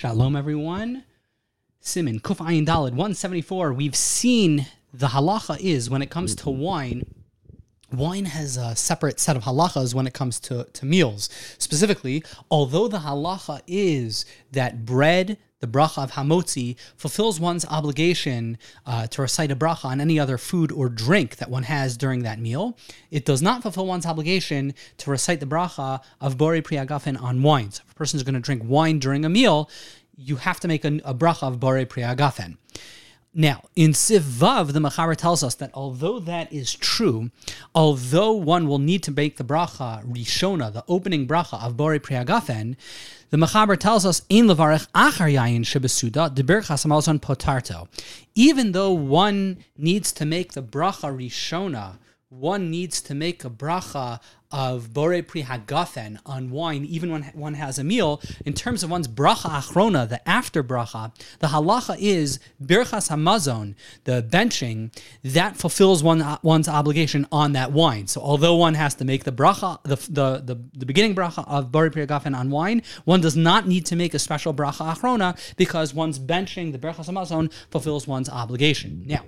Shalom, everyone. Siman, Kuf Ayin Dalid, 174. We've seen the halacha is when it comes to mm-hmm. wine, wine has a separate set of halachas when it comes to, to meals. Specifically, although the halacha is that bread, the bracha of hamotzi, fulfills one's obligation uh, to recite a bracha on any other food or drink that one has during that meal, it does not fulfill one's obligation to recite the bracha of bori pri hagafen on wine. So if a person is going to drink wine during a meal, you have to make a, a bracha of bori pri hagafen. Now, in Sif Vav, the Mechaber tells us that although that is true, although one will need to make the bracha Rishona, the opening bracha of Bori Pri Hagafen, the Mechaber tells us, in Levarech Achar Yayin Shebesuda, Debir Chasamazon Potarto. Even though one needs to make the bracha Rishona, one needs to make a bracha of bore pri hagafen on wine, even when one has a meal. In terms of one's bracha achrona, the after bracha, the halacha is birchas hamazon, the benching that fulfills one one's obligation on that wine. So although one has to make the bracha, the the the, the beginning bracha of bore pri hagafen on wine, one does not need to make a special bracha achrona because one's benching the birchas hamazon fulfills one's obligation. Now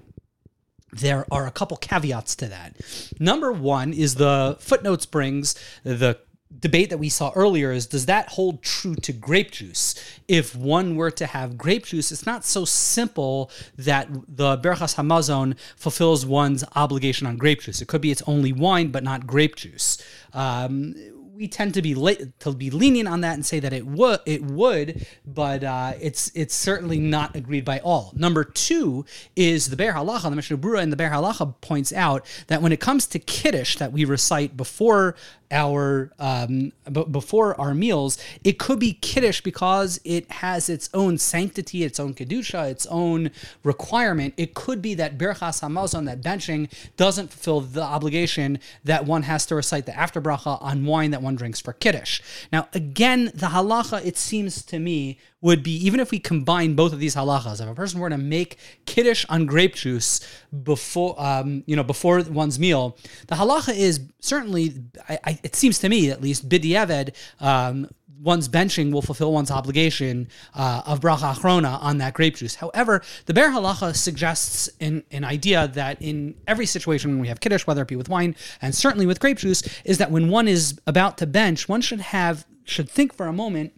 there are a couple caveats to that. Number one is the footnotes brings the debate that we saw earlier is does that hold true to grape juice? If one were to have grape juice, it's not so simple that the Berachas Hamazon fulfills one's obligation on grape juice. It could be it's only wine, but not grape juice. Um, we tend to be to be lenient on that and say that it would it would, but uh, it's it's certainly not agreed by all. Number two is the Be'er Halacha. The Mishnah Berurah and the Be'er Halacha points out that when it comes to Kiddush that we recite before our um, b- before our meals, it could be kiddush because it has its own sanctity, its own kedusha, its own requirement. It could be that birchas hamazon, that benching, doesn't fulfill the obligation that one has to recite the after bracha on wine that one drinks for kiddush. Now, again, the halacha, it seems to me, would be even if we combine both of these halachas, if a person were to make kiddush on grape juice before, um, you know, before one's meal, the halacha is certainly, I, I, it seems to me at least, bidiyeved, um, one's benching will fulfill one's obligation uh, of bracha achrona on that grape juice. However, the Be'er Halacha suggests an, an idea that in every situation when we have kiddush, whether it be with wine and certainly with grape juice, is that when one is about to bench, one should have should think for a moment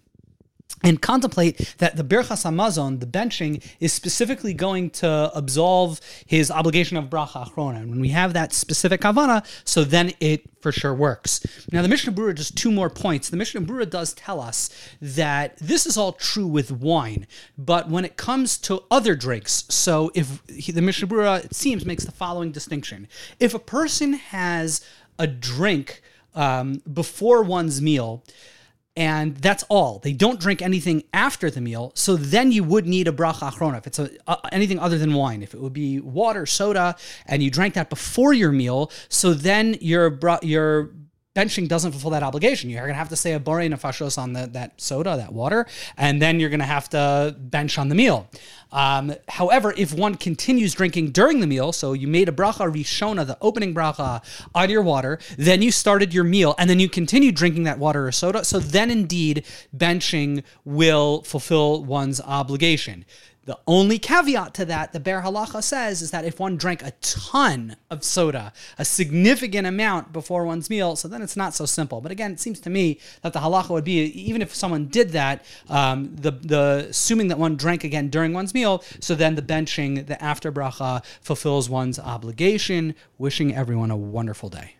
and contemplate that the Birchas Hamazon, the benching, is specifically going to absolve his obligation of Bracha Achrona. And when we have that specific kavana, so then it for sure works. Now, the Mishnah Berurah, just two more points. The Mishnah Berurah does tell us that this is all true with wine, but when it comes to other drinks, so if he, the Mishnah Berurah, it seems, makes the following distinction. If a person has a drink um, before one's meal, and that's all. They don't drink anything after the meal, so then you would need a bracha achrona if it's a, uh, anything other than wine. If it would be water, soda, and you drank that before your meal, so then your your benching doesn't fulfill that obligation. You're going to have to say a borei nefashos on the, that soda, that water, and then you're going to have to bench on the meal. Um, however, if one continues drinking during the meal, so you made a bracha rishona, the opening bracha on your water, then you started your meal, and then you continue drinking that water or soda, so then indeed benching will fulfill one's obligation. The only caveat to that, the Be'er Halacha says, is that if one drank a ton of soda, a significant amount before one's meal, so then it's not so simple. But again, it seems to me that the halacha would be even if someone did that, um, the the assuming that one drank again during one's meal, so then the benching, the after bracha, fulfills one's obligation. Wishing everyone a wonderful day.